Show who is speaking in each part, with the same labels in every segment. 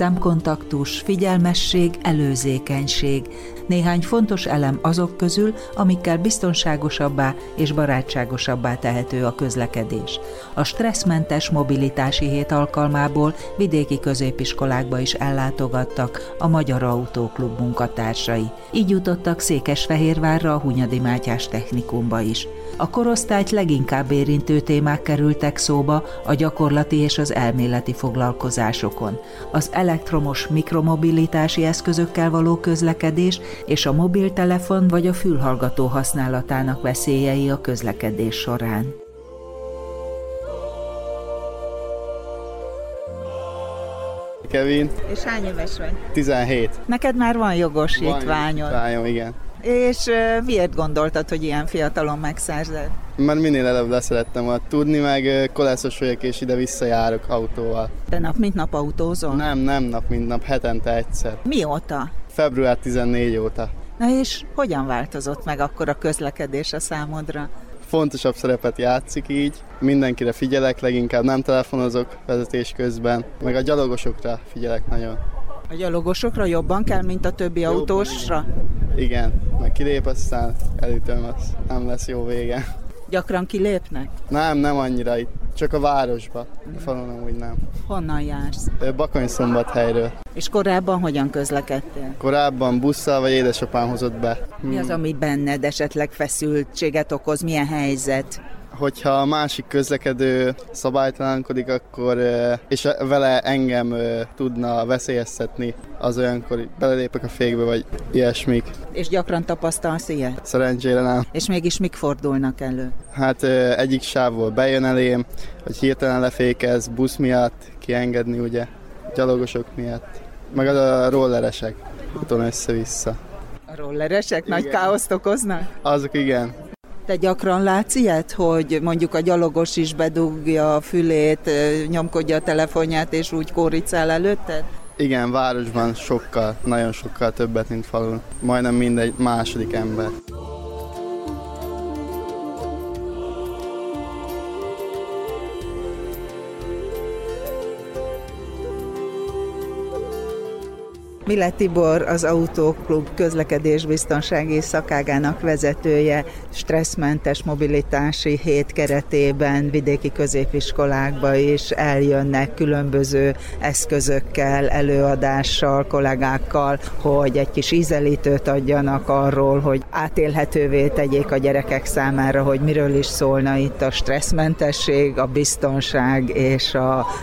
Speaker 1: Szemkontaktus, figyelmesség, előzékenység. Néhány fontos elem azok közül, amikkel biztonságosabbá és barátságosabbá tehető a közlekedés. A stresszmentes mobilitási hét alkalmából vidéki középiskolákba is ellátogattak a Magyar Autóklub munkatársai. Így jutottak Székesfehérvárra a Hunyadi Mátyás technikumba is. A korosztályt leginkább érintő témák kerültek szóba a gyakorlati és az elméleti foglalkozásokon. Az elektromos mikromobilitási eszközökkel való közlekedés és a mobiltelefon vagy a fülhallgató használatának veszélyei a közlekedés során.
Speaker 2: Kevin.
Speaker 1: És hány éves vagy?
Speaker 2: 17.
Speaker 1: Neked már van jogosítványod.
Speaker 2: Van igen.
Speaker 1: És miért gondoltad, hogy ilyen fiatalon megszerzed?
Speaker 2: Mert minél előbb leszerettem a tudni, meg kolászos vagyok, és ide-vissza járok autóval.
Speaker 1: Te nap mint nap autózol?
Speaker 2: Nem, nem nap mint nap, hetente egyszer.
Speaker 1: Mióta?
Speaker 2: Február 14 óta.
Speaker 1: Na és hogyan változott meg akkor a közlekedés a számodra?
Speaker 2: Fontosabb szerepet játszik így, mindenkire figyelek, leginkább nem telefonozok vezetés közben, meg a gyalogosokra figyelek nagyon.
Speaker 1: A gyalogosokra jobban kell, mint a többi jobban, autósra?
Speaker 2: Igen, meg kilép, aztán elütöm, az nem lesz jó vége.
Speaker 1: Gyakran kilépnek?
Speaker 2: Nem, nem annyira itt, csak a városba. A falun úgy nem.
Speaker 1: Honnan jársz?
Speaker 2: Bakony helyről.
Speaker 1: És korábban hogyan közlekedtél?
Speaker 2: Korábban busszal vagy édesapám hozott be.
Speaker 1: Mi az, ami benned esetleg feszültséget okoz? Milyen helyzet?
Speaker 2: Hogyha a másik közlekedő szabálytalankodik, akkor és vele engem tudna veszélyeztetni, az olyankor belelépek a fékbe, vagy ilyesmik.
Speaker 1: És gyakran tapasztalsz ilyet?
Speaker 2: Szerencsére nem.
Speaker 1: És mégis mik fordulnak elő?
Speaker 2: Hát egyik sávból bejön elém, hogy hirtelen lefékez, busz miatt kiengedni, ugye, gyalogosok miatt. Meg az a rolleresek, úton össze-vissza.
Speaker 1: A rolleresek igen. nagy káoszt okoznak?
Speaker 2: Azok igen.
Speaker 1: Te gyakran látsz ilyet, hogy mondjuk a gyalogos is bedugja a fülét, nyomkodja a telefonját, és úgy kóricál előtted?
Speaker 2: Igen, városban sokkal, nagyon sokkal többet, mint falun. Majdnem mindegy második ember.
Speaker 1: Mille Tibor az Autóklub közlekedésbiztonsági szakágának vezetője stresszmentes mobilitási hét keretében vidéki középiskolákba is eljönnek különböző eszközökkel, előadással, kollégákkal, hogy egy kis ízelítőt adjanak arról, hogy átélhetővé tegyék a gyerekek számára, hogy miről is szólna itt a stresszmentesség, a biztonság és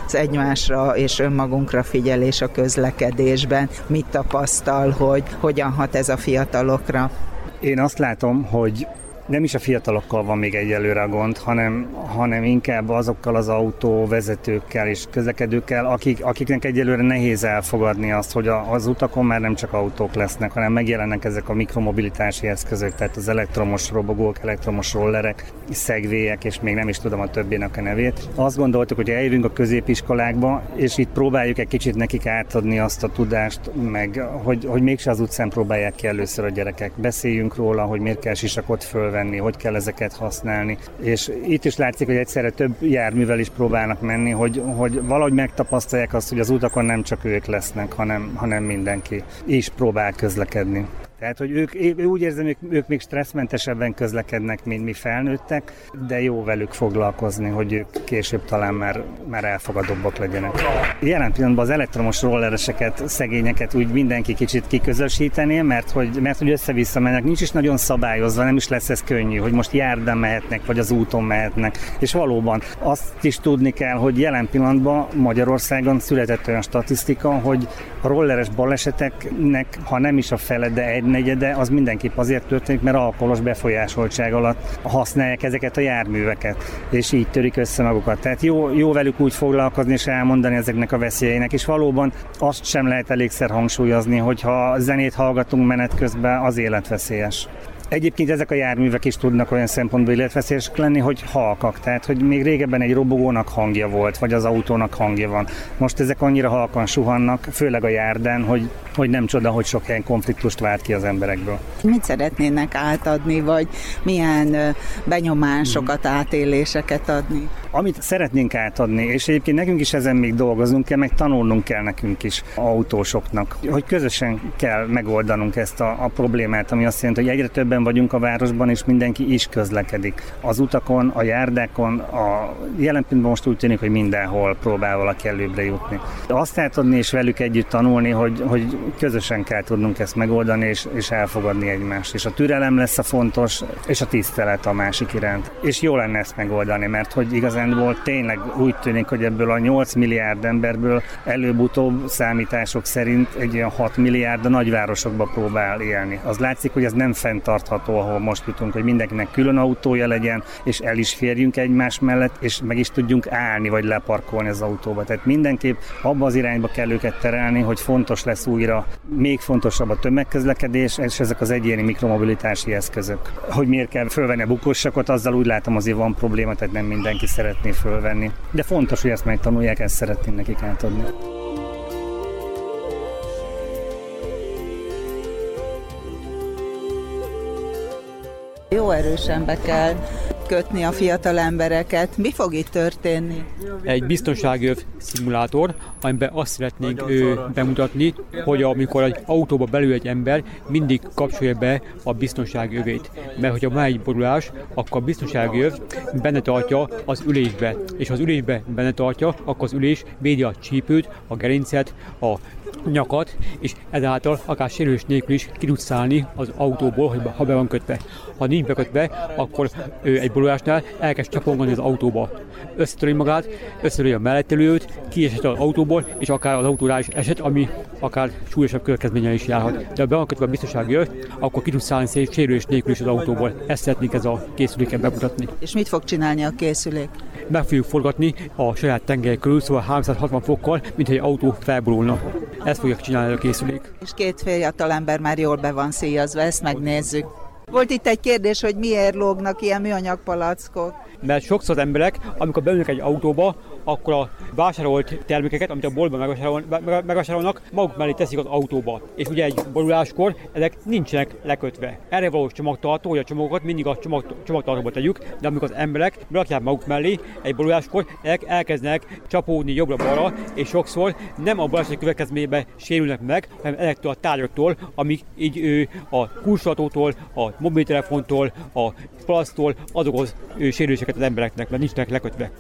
Speaker 1: az egymásra és önmagunkra figyelés a közlekedésben mit tapasztal, hogy hogyan hat ez a fiatalokra?
Speaker 3: Én azt látom, hogy nem is a fiatalokkal van még egyelőre a gond, hanem, hanem inkább azokkal az autóvezetőkkel és közlekedőkkel, akik, akiknek egyelőre nehéz elfogadni azt, hogy a, az utakon már nem csak autók lesznek, hanem megjelennek ezek a mikromobilitási eszközök, tehát az elektromos robogók, elektromos rollerek, szegvélyek, és még nem is tudom a többének a nevét. Azt gondoltuk, hogy eljövünk a középiskolákba, és itt próbáljuk egy kicsit nekik átadni azt a tudást, meg hogy, hogy mégse az utcán próbálják ki először a gyerekek. Beszéljünk róla, hogy miért kell sisakot fölvenni, venni, hogy kell ezeket használni. És itt is látszik, hogy egyszerre több járművel is próbálnak menni, hogy, hogy valahogy megtapasztalják azt, hogy az utakon nem csak ők lesznek, hanem, hanem mindenki is próbál közlekedni. Tehát, hogy ők, én úgy érzem, ők, ők még stresszmentesebben közlekednek, mint mi felnőttek, de jó velük foglalkozni, hogy ők később talán már, már elfogadóbbak legyenek. Jelen pillanatban az elektromos rollereseket, szegényeket úgy mindenki kicsit kiközösítené, mert hogy, mert hogy össze-vissza mennek, nincs is nagyon szabályozva, nem is lesz ez könnyű, hogy most járdán mehetnek, vagy az úton mehetnek. És valóban azt is tudni kell, hogy jelen pillanatban Magyarországon született olyan statisztika, hogy a rolleres baleseteknek, ha nem is a fele, de egy negyede az mindenképp azért történik, mert alkoholos befolyásoltság alatt használják ezeket a járműveket, és így törik össze magukat. Tehát jó, jó velük úgy foglalkozni és elmondani ezeknek a veszélyeinek, és valóban azt sem lehet elégszer hangsúlyozni, hogy ha zenét hallgatunk menet közben, az életveszélyes. Egyébként ezek a járművek is tudnak olyan szempontból életveszélyesek lenni, hogy halkak. Tehát, hogy még régebben egy robogónak hangja volt, vagy az autónak hangja van. Most ezek annyira halkan suhannak, főleg a járdán, hogy, hogy nem csoda, hogy sok helyen konfliktust vált ki az emberekből.
Speaker 4: Mit szeretnének átadni, vagy milyen benyomásokat, átéléseket adni?
Speaker 3: Amit szeretnénk átadni, és egyébként nekünk is ezen még dolgozunk kell, meg tanulnunk kell nekünk is autósoknak, hogy közösen kell megoldanunk ezt a, a problémát, ami azt jelenti, hogy egyre többen vagyunk a városban, és mindenki is közlekedik. Az utakon, a járdákon, a jelen pillanatban most úgy tűnik, hogy mindenhol próbál valaki előbbre jutni. Azt átadni és velük együtt tanulni, hogy, hogy közösen kell tudnunk ezt megoldani, és, és elfogadni egymást. És a türelem lesz a fontos, és a tisztelet a másik iránt. És jó lenne ezt megoldani, mert hogy igazánból tényleg úgy tűnik, hogy ebből a 8 milliárd emberből előbb-utóbb számítások szerint egy olyan 6 milliárd a nagyvárosokba próbál élni. Az látszik, hogy ez nem fenntartható, ahol most jutunk, hogy mindenkinek külön autója legyen, és el is férjünk egymás mellett, és meg is tudjunk állni, vagy leparkolni az autóba. Tehát mindenképp abba az irányba kell őket terelni, hogy fontos lesz újra, még fontosabb a tömegközlekedés, és ezek az egyéni mikromobilitási eszközök. Hogy miért kell fölvenni a bukósakot, azzal úgy látom azért van probléma, tehát nem mindenki szeretné fölvenni. De fontos, hogy ezt megtanulják, ezt szeretném nekik átadni.
Speaker 4: Jó erősen be kell kötni a fiatal embereket. Mi fog itt történni?
Speaker 5: Egy biztonsági szimulátor, amiben azt szeretnénk ő, bemutatni, hogy amikor egy autóba belül egy ember, mindig kapcsolja be a biztonsági övét. Mert hogyha van egy borulás, akkor a biztonsági öv benne tartja az ülésbe. És ha az ülésbe benne tartja, akkor az ülés védi a csípőt, a gerincet, a nyakat, és ezáltal akár sérülés nélkül is ki tud szállni az autóból, ha be van kötve. Ha nincs bekötve, akkor ő egy borulásnál elkezd csapongani az autóba. Összetöri magát, összetöri a mellettelőt, kiesett az autóból, és akár az autóra is esett, ami akár súlyosabb következménye is járhat. De ha be van kötve a biztonsági öt, akkor ki tud szállni szép sérülés nélkül is az autóból. Ezt szeretnénk ez a készüléken bemutatni.
Speaker 4: És mit fog csinálni a készülék?
Speaker 5: Meg fogjuk forgatni a saját tengely körül, szóval 360 fokkal, mint egy autó felborulna. Ezt fogják csinálni a készülék.
Speaker 4: És két fiatal ember már jól be van szíjazva, ezt megnézzük. Volt itt egy kérdés, hogy miért lógnak ilyen műanyag palackok.
Speaker 5: Mert sokszor az emberek, amikor beülnek egy autóba, akkor a vásárolt termékeket, amit a boltban megvásárol, megvásárolnak, maguk mellé teszik az autóba. És ugye egy boruláskor ezek nincsenek lekötve. Erre valós csomagtartó, hogy a csomagokat mindig a csomag, csomagtartóba tegyük, de amikor az emberek berakják maguk mellé egy boruláskor, ezek elkezdenek csapódni jobbra-balra, és sokszor nem a baleset következményében sérülnek meg, hanem ezektől a tárgyaktól, amik így ő, a kulcsolatótól, a mobiltelefontól, a palasztól az okoz sérüléseket az embereknek, mert nincsenek lekötve.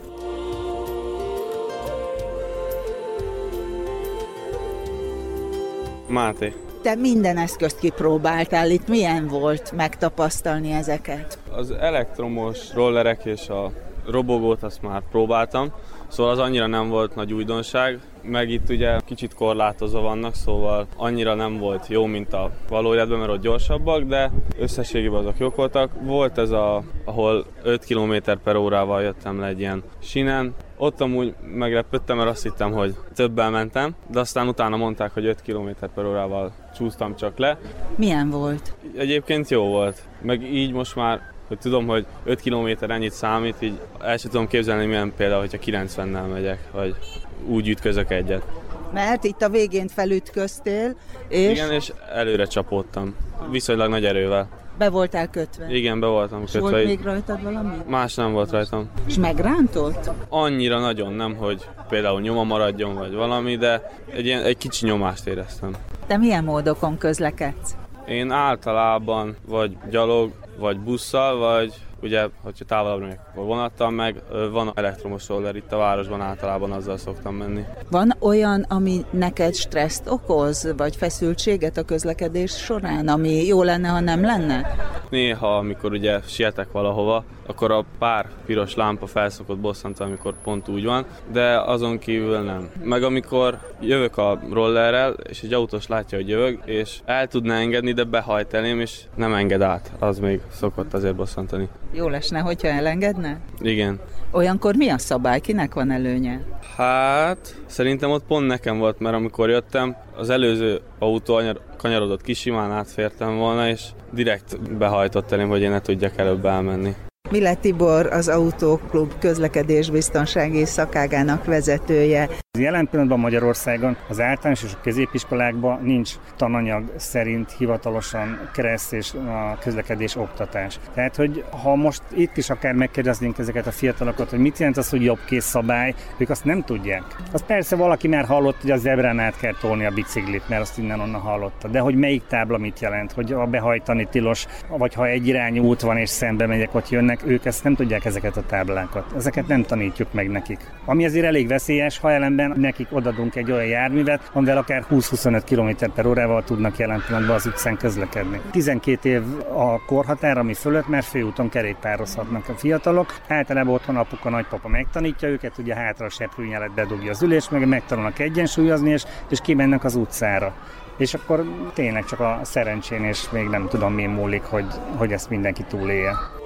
Speaker 6: Máté.
Speaker 4: Te minden eszközt kipróbáltál, itt milyen volt megtapasztalni ezeket?
Speaker 6: Az elektromos rollerek és a robogót azt már próbáltam, szóval az annyira nem volt nagy újdonság, meg itt ugye kicsit korlátozva vannak, szóval annyira nem volt jó, mint a valójában, mert ott gyorsabbak, de összességében azok jók voltak. Volt ez, a, ahol 5 km per órával jöttem le egy ilyen sinen, ott amúgy meglepődtem, mert azt hittem, hogy többel mentem, de aztán utána mondták, hogy 5 km per órával csúsztam csak le.
Speaker 4: Milyen volt?
Speaker 6: Egyébként jó volt. Meg így most már hogy tudom, hogy 5 km ennyit számít, így el sem tudom képzelni, milyen például, hogyha 90-nel megyek, vagy úgy ütközök egyet.
Speaker 4: Mert itt a végén felütköztél, és...
Speaker 6: Igen, és előre csapódtam. Viszonylag nagy erővel.
Speaker 4: Be voltál kötve?
Speaker 6: Igen, be voltam kötve.
Speaker 4: volt még rajtad valami?
Speaker 6: Más nem volt rajtam.
Speaker 4: És megrántott?
Speaker 6: Annyira nagyon nem, hogy például nyoma maradjon, vagy valami, de egy, ilyen, egy kicsi nyomást éreztem.
Speaker 4: Te milyen módokon közlekedsz?
Speaker 6: Én általában vagy gyalog, vagy busszal, vagy ugye, hogyha távolabb megyek, akkor vonattal, meg van elektromos roller itt a városban, általában azzal szoktam menni.
Speaker 4: Van olyan, ami neked stresszt okoz, vagy feszültséget a közlekedés során, ami jó lenne, ha nem lenne?
Speaker 6: Néha, amikor ugye sietek valahova, akkor a pár piros lámpa felszokott bosszantani, amikor pont úgy van, de azon kívül nem. Meg amikor jövök a rollerrel, és egy autós látja, hogy jövök, és el tudna engedni, de behajt elém, és nem enged át. Az még szokott azért bosszantani.
Speaker 4: Jó lesne, hogyha elengedne?
Speaker 6: Igen.
Speaker 4: Olyankor mi a szabály? Kinek van előnye?
Speaker 6: Hát, szerintem ott pont nekem volt, mert amikor jöttem, az előző autó kanyarodott ki, simán átfértem volna, és direkt behajtott elém, hogy én ne tudjak előbb elmenni.
Speaker 4: Mille Tibor az Autóklub közlekedés biztonsági szakágának vezetője.
Speaker 3: Jelen pillanatban Magyarországon az általános és a középiskolákban nincs tananyag szerint hivatalosan kereszt és a közlekedés oktatás. Tehát, hogy ha most itt is akár megkérdeznénk ezeket a fiatalokat, hogy mit jelent az, hogy jobb kész szabály, ők azt nem tudják. Az persze valaki már hallott, hogy a zebrán át kell tolni a biciklit, mert azt innen-onnan hallotta. De hogy melyik tábla mit jelent, hogy a behajtani tilos, vagy ha egy irányú út van és szembe megyek, ott jönnek, ők ezt nem tudják ezeket a táblákat. Ezeket nem tanítjuk meg nekik. Ami azért elég veszélyes, ha ellenben nekik odadunk egy olyan járművet, amivel akár 20-25 km per órával tudnak jelen pillanatban az utcán közlekedni. 12 év a korhatár, ami fölött már főúton kerékpározhatnak a fiatalok. Általában otthon apuka, nagypapa megtanítja őket, ugye hátra a seprűnyelet bedugja az ülés, meg megtanulnak egyensúlyozni, és, és kimennek az utcára. És akkor tényleg csak a szerencsén, és még nem tudom mi múlik, hogy, hogy ezt mindenki túlélje.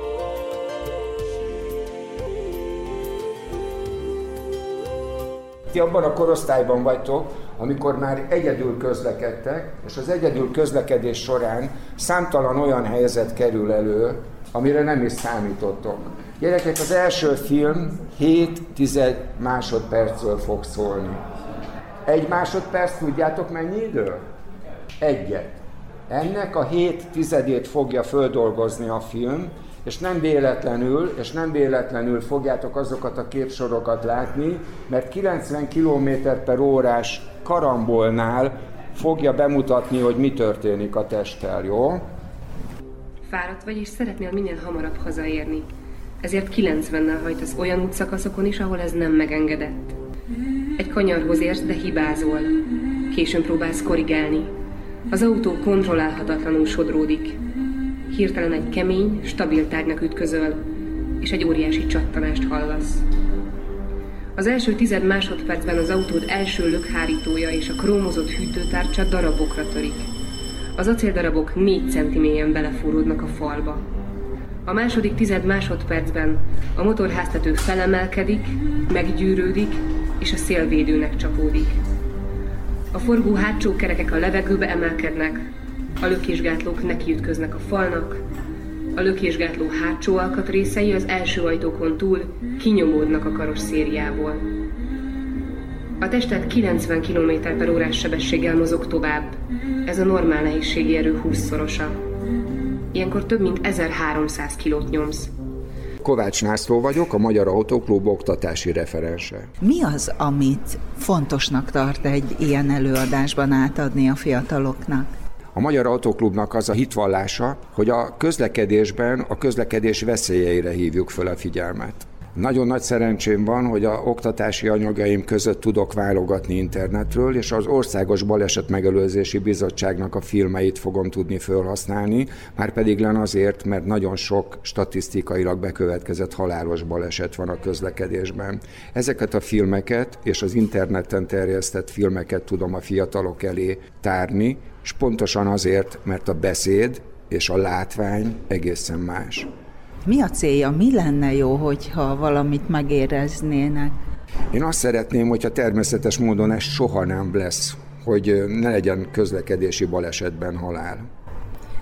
Speaker 7: Ti abban a korosztályban vagytok, amikor már egyedül közlekedtek, és az egyedül közlekedés során számtalan olyan helyzet kerül elő, amire nem is számítottok. Gyerekek, az első film 7-10 másodpercről fog szólni. Egy másodperc, tudjátok mennyi idő? Egyet. Ennek a 7 tizedét fogja földolgozni a film, és nem véletlenül, és nem véletlenül fogjátok azokat a képsorokat látni, mert 90 km per órás karambolnál fogja bemutatni, hogy mi történik a testtel, jó?
Speaker 8: Fáradt vagy, és szeretnél minél hamarabb hazaérni. Ezért 90-nel hajtasz olyan útszakaszokon is, ahol ez nem megengedett. Egy kanyarhoz érsz, de hibázol. Későn próbálsz korrigálni. Az autó kontrollálhatatlanul sodródik. Hirtelen egy kemény, stabil tárgynak ütközöl, és egy óriási csattanást hallasz. Az első tized másodpercben az autód első lökhárítója és a krómozott hűtőtárcsa darabokra törik. Az acéldarabok négy centi belefúródnak a falba. A második tized másodpercben a motorháztető felemelkedik, meggyűrődik, és a szélvédőnek csapódik. A forgó hátsó kerekek a levegőbe emelkednek, a lökésgátlók nekiütköznek a falnak, a lökésgátló hátsó alkatrészei az első ajtókon túl kinyomódnak a karosszériából. A testet 90 km per órás sebességgel mozog tovább. Ez a normál nehézségi erő 20-szorosa. Ilyenkor több mint 1300 kilót nyomsz.
Speaker 7: Kovács Nászló vagyok, a Magyar Autóklub oktatási referense.
Speaker 4: Mi az, amit fontosnak tart egy ilyen előadásban átadni a fiataloknak?
Speaker 7: A Magyar Autóklubnak az a hitvallása, hogy a közlekedésben a közlekedés veszélyeire hívjuk fel a figyelmet. Nagyon nagy szerencsém van, hogy a oktatási anyagaim között tudok válogatni internetről, és az Országos Baleset Megelőzési Bizottságnak a filmeit fogom tudni felhasználni, már pedig len azért, mert nagyon sok statisztikailag bekövetkezett halálos baleset van a közlekedésben. Ezeket a filmeket és az interneten terjesztett filmeket tudom a fiatalok elé tárni, és pontosan azért, mert a beszéd és a látvány egészen más.
Speaker 4: Mi a célja? Mi lenne jó, hogyha valamit megéreznének?
Speaker 7: Én azt szeretném, hogyha természetes módon ez soha nem lesz, hogy ne legyen közlekedési balesetben halál.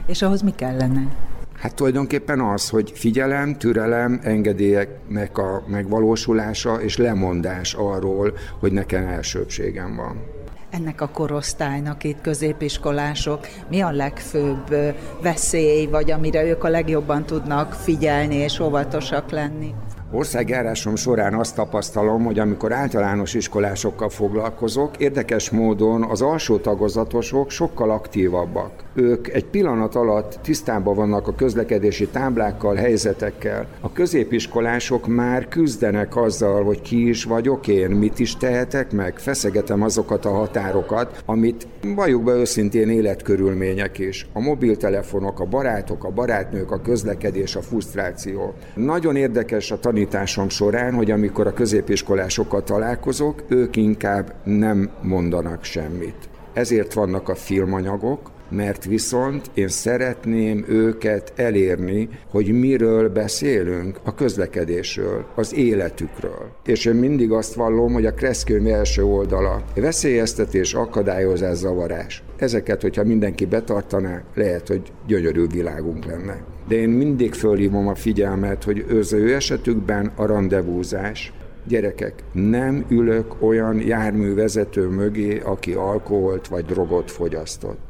Speaker 4: És ahhoz mi kellene?
Speaker 7: Hát tulajdonképpen az, hogy figyelem, türelem, engedélyeknek a megvalósulása és lemondás arról, hogy nekem elsőbségem van
Speaker 4: ennek a korosztálynak itt középiskolások, mi a legfőbb veszély, vagy amire ők a legjobban tudnak figyelni és óvatosak lenni?
Speaker 7: Országjárásom során azt tapasztalom, hogy amikor általános iskolásokkal foglalkozok, érdekes módon az alsó tagozatosok sokkal aktívabbak. Ők egy pillanat alatt tisztában vannak a közlekedési táblákkal, helyzetekkel. A középiskolások már küzdenek azzal, hogy ki is vagyok én, mit is tehetek meg, feszegetem azokat a határokat, amit valljuk be őszintén életkörülmények is. A mobiltelefonok, a barátok, a barátnők, a közlekedés, a frusztráció. Nagyon érdekes a tanítás tanításom során, hogy amikor a középiskolásokkal találkozok, ők inkább nem mondanak semmit. Ezért vannak a filmanyagok, mert viszont én szeretném őket elérni, hogy miről beszélünk, a közlekedésről, az életükről. És én mindig azt vallom, hogy a Kreszkönyv első oldala veszélyeztetés, akadályozás, zavarás. Ezeket, hogyha mindenki betartaná, lehet, hogy gyönyörű világunk lenne. De én mindig fölhívom a figyelmet, hogy az ő esetükben a rendezvúzás, Gyerekek, nem ülök olyan járművezető mögé, aki alkoholt vagy drogot fogyasztott.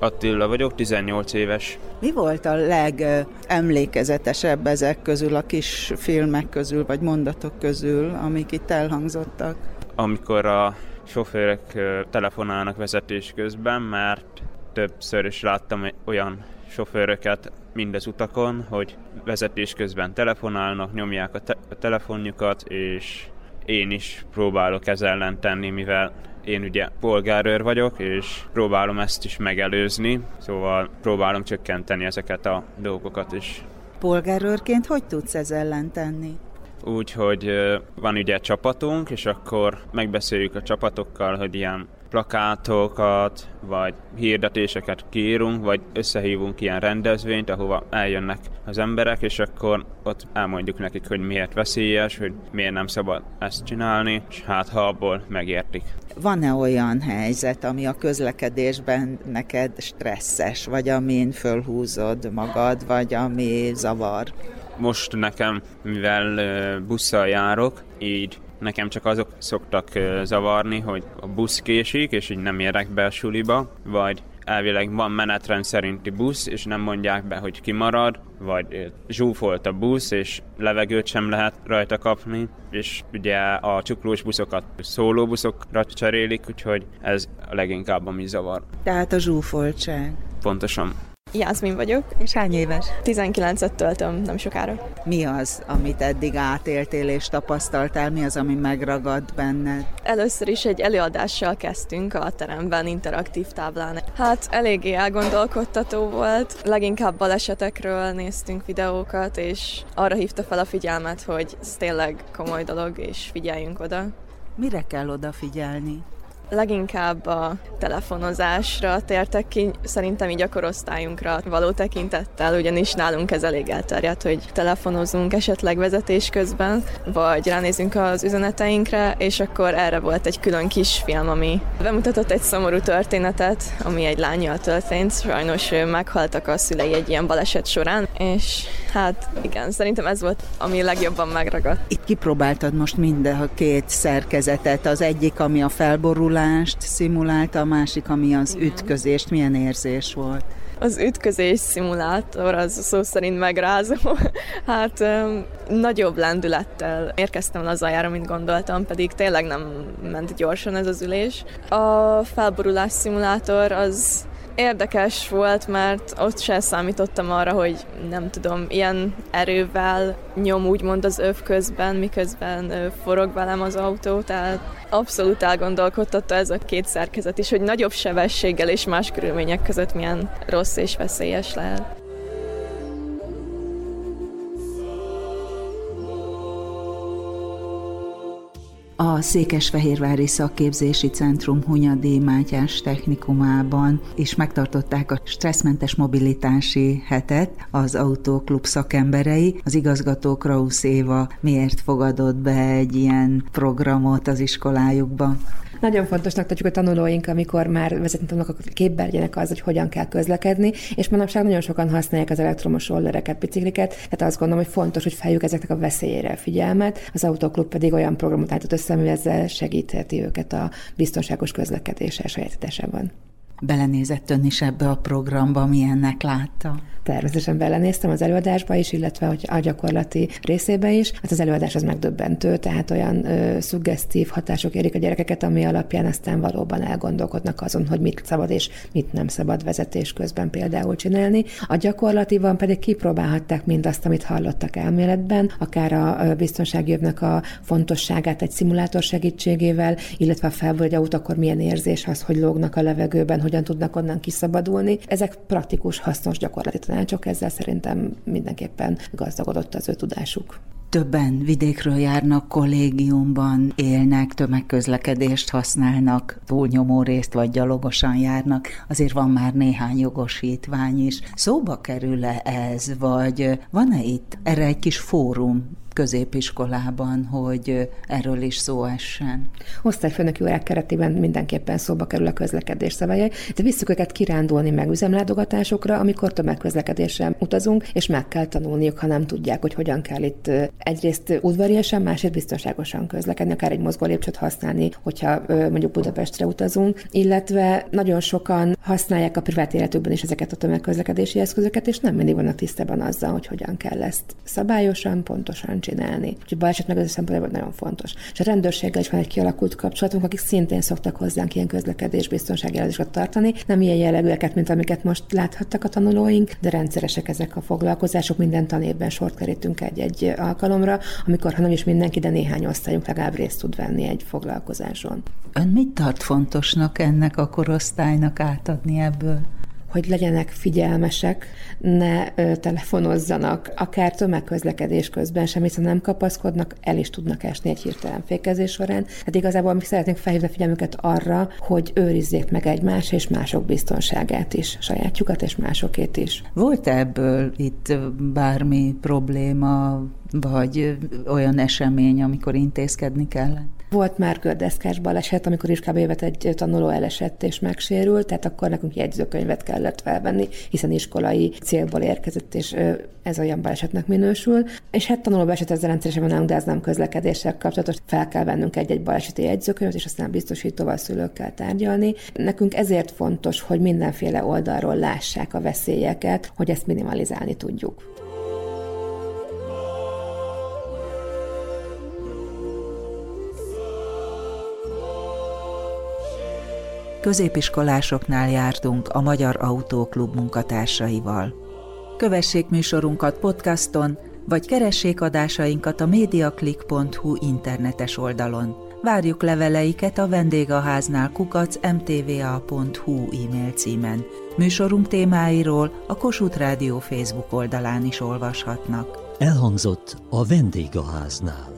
Speaker 9: Attila vagyok, 18 éves.
Speaker 4: Mi volt a legemlékezetesebb ezek közül, a kis filmek közül, vagy mondatok közül, amik itt elhangzottak?
Speaker 9: Amikor a sofőrök telefonálnak vezetés közben, mert többször is láttam olyan sofőröket mindez utakon, hogy vezetés közben telefonálnak, nyomják a, te- a telefonjukat, és én is próbálok ezzel ellen tenni, mivel én ugye polgárőr vagyok, és próbálom ezt is megelőzni, szóval próbálom csökkenteni ezeket a dolgokat is.
Speaker 4: Polgárőrként hogy tudsz ezzel ellen tenni?
Speaker 9: Úgy, hogy van ugye csapatunk, és akkor megbeszéljük a csapatokkal, hogy ilyen plakátokat, vagy hirdetéseket kiírunk, vagy összehívunk ilyen rendezvényt, ahova eljönnek az emberek, és akkor ott elmondjuk nekik, hogy miért veszélyes, hogy miért nem szabad ezt csinálni, és hát ha abból megértik.
Speaker 4: Van-e olyan helyzet, ami a közlekedésben neked stresszes, vagy amin fölhúzod magad, vagy ami zavar?
Speaker 9: Most nekem, mivel busszal járok, így nekem csak azok szoktak zavarni, hogy a busz késik, és így nem érek be a suliba, vagy elvileg van menetrend szerinti busz, és nem mondják be, hogy kimarad, vagy zsúfolt a busz, és levegőt sem lehet rajta kapni, és ugye a csuklós buszokat szólóbuszokra cserélik, úgyhogy ez a leginkább ami zavar.
Speaker 4: Tehát a zsúfoltság.
Speaker 9: Pontosan.
Speaker 10: Jászmin vagyok.
Speaker 4: És hány éves?
Speaker 10: 19-et töltöm, nem sokára.
Speaker 4: Mi az, amit eddig átéltél és tapasztaltál? Mi az, ami megragad benned?
Speaker 10: Először is egy előadással kezdtünk a teremben, interaktív táblán. Hát eléggé elgondolkodtató volt. Leginkább balesetekről néztünk videókat, és arra hívta fel a figyelmet, hogy ez tényleg komoly dolog, és figyeljünk oda.
Speaker 4: Mire kell odafigyelni?
Speaker 10: Leginkább a telefonozásra tértek ki, szerintem így a korosztályunkra való tekintettel, ugyanis nálunk ez elég elterjedt, hogy telefonozunk esetleg vezetés közben, vagy ránézünk az üzeneteinkre, és akkor erre volt egy külön kisfilm, ami bemutatott egy szomorú történetet, ami egy lányjal történt, sajnos meghaltak a szülei egy ilyen baleset során, és hát igen, szerintem ez volt, ami legjobban megragadt.
Speaker 4: Itt kipróbáltad most mind a két szerkezetet, az egyik, ami a felborulás, fordulást szimulálta, a másik, ami az ütközést. Milyen érzés volt?
Speaker 10: Az ütközés szimulátor az szó szerint megrázó. Hát nagyobb lendülettel érkeztem az aljára, mint gondoltam, pedig tényleg nem ment gyorsan ez az ülés. A felborulás szimulátor az Érdekes volt, mert ott sem számítottam arra, hogy nem tudom, ilyen erővel nyom úgymond az öv közben, miközben forog velem az autó, tehát abszolút elgondolkodtatta ez a két szerkezet is, hogy nagyobb sebességgel és más körülmények között milyen rossz és veszélyes lehet.
Speaker 1: A Székesfehérvári Szakképzési Centrum Hunyadi Mátyás technikumában is megtartották a stresszmentes mobilitási hetet az autóklub szakemberei. Az igazgató Krausz Éva miért fogadott be egy ilyen programot az iskolájukba?
Speaker 11: Nagyon fontosnak tartjuk a tanulóink, amikor már vezetni tanulnak, akkor képbe legyenek az, hogy hogyan kell közlekedni, és manapság nagyon sokan használják az elektromos rollereket, bicikliket, tehát azt gondolom, hogy fontos, hogy feljük ezeknek a veszélyére figyelmet. Az autóklub pedig olyan programot állított össze, ami ezzel segítheti őket a biztonságos közlekedéssel sajátításában.
Speaker 1: Belenézett ön is ebbe a programba, milyennek látta?
Speaker 11: Természetesen belenéztem az előadásba is, illetve hogy a gyakorlati részébe is. Hát az előadás az megdöbbentő, tehát olyan ö, szuggesztív hatások érik a gyerekeket, ami alapján aztán valóban elgondolkodnak azon, hogy mit szabad és mit nem szabad vezetés közben például csinálni. A gyakorlatiban pedig kipróbálhatták mindazt, amit hallottak elméletben, akár a biztonsági övnek a fontosságát egy szimulátor segítségével, illetve a felvölgy akkor milyen érzés az, hogy lógnak a levegőben, hogyan tudnak onnan kiszabadulni. Ezek praktikus, hasznos gyakorlati tanácsok, ezzel szerintem mindenképpen gazdagodott az ő tudásuk.
Speaker 1: Többen vidékről járnak, kollégiumban élnek, tömegközlekedést használnak, túlnyomó részt vagy gyalogosan járnak, azért van már néhány jogosítvány is. Szóba kerül-e ez, vagy van-e itt erre egy kis fórum, középiskolában, hogy erről is szó essen.
Speaker 11: Osztályfőnöki órák keretében mindenképpen szóba kerül a közlekedés szabályai, de visszük őket kirándulni meg üzemlátogatásokra, amikor tömegközlekedéssel utazunk, és meg kell tanulniuk, ha nem tudják, hogy hogyan kell itt egyrészt udvariasan, másrészt biztonságosan közlekedni, akár egy mozgólépcsőt használni, hogyha mondjuk Budapestre utazunk, illetve nagyon sokan használják a privát életükben is ezeket a tömegközlekedési eszközöket, és nem mindig vannak tisztában azzal, hogy hogyan kell ezt szabályosan, pontosan csinálni. Úgyhogy baleset megőrzés szempontjából nagyon fontos. És a rendőrséggel is van egy kialakult kapcsolatunk, akik szintén szoktak hozzánk ilyen közlekedés biztonsági jelzéseket tartani. Nem ilyen jellegűeket, mint amiket most láthattak a tanulóink, de rendszeresek ezek a foglalkozások. Minden tanévben sort kerítünk egy-egy alkalomra, amikor, ha nem is mindenki, de néhány osztályunk legalább részt tud venni egy foglalkozáson.
Speaker 1: Ön mit tart fontosnak ennek a korosztálynak átadni ebből?
Speaker 11: Hogy legyenek figyelmesek, ne telefonozzanak, akár tömegközlekedés közben sem, hiszen nem kapaszkodnak, el is tudnak esni egy hirtelen fékezés során. Hát igazából mi szeretnénk felhívni a figyelmüket arra, hogy őrizzék meg egymás és mások biztonságát is, sajátjukat és másokét is.
Speaker 1: Volt ebből itt bármi probléma, vagy olyan esemény, amikor intézkedni kellett?
Speaker 11: Volt már gördeszkás baleset, amikor iskolába jövet egy tanuló elesett és megsérült, tehát akkor nekünk jegyzőkönyvet kellett felvenni, hiszen iskolai célból érkezett, és ez olyan balesetnek minősül. És hát tanuló baleset ezzel rendszeresen van de ez nem közlekedéssel kapcsolatos. Fel kell vennünk egy-egy baleseti jegyzőkönyvet, és aztán biztosítóval szülőkkel tárgyalni. Nekünk ezért fontos, hogy mindenféle oldalról lássák a veszélyeket, hogy ezt minimalizálni tudjuk.
Speaker 1: Középiskolásoknál jártunk a Magyar Autóklub munkatársaival. Kövessék műsorunkat podcaston, vagy keressék adásainkat a mediaclick.hu internetes oldalon. Várjuk leveleiket a vendégháznál kukac mtva.hu e-mail címen. Műsorunk témáiról a Kossuth Rádió Facebook oldalán is olvashatnak.
Speaker 12: Elhangzott a vendégháznál.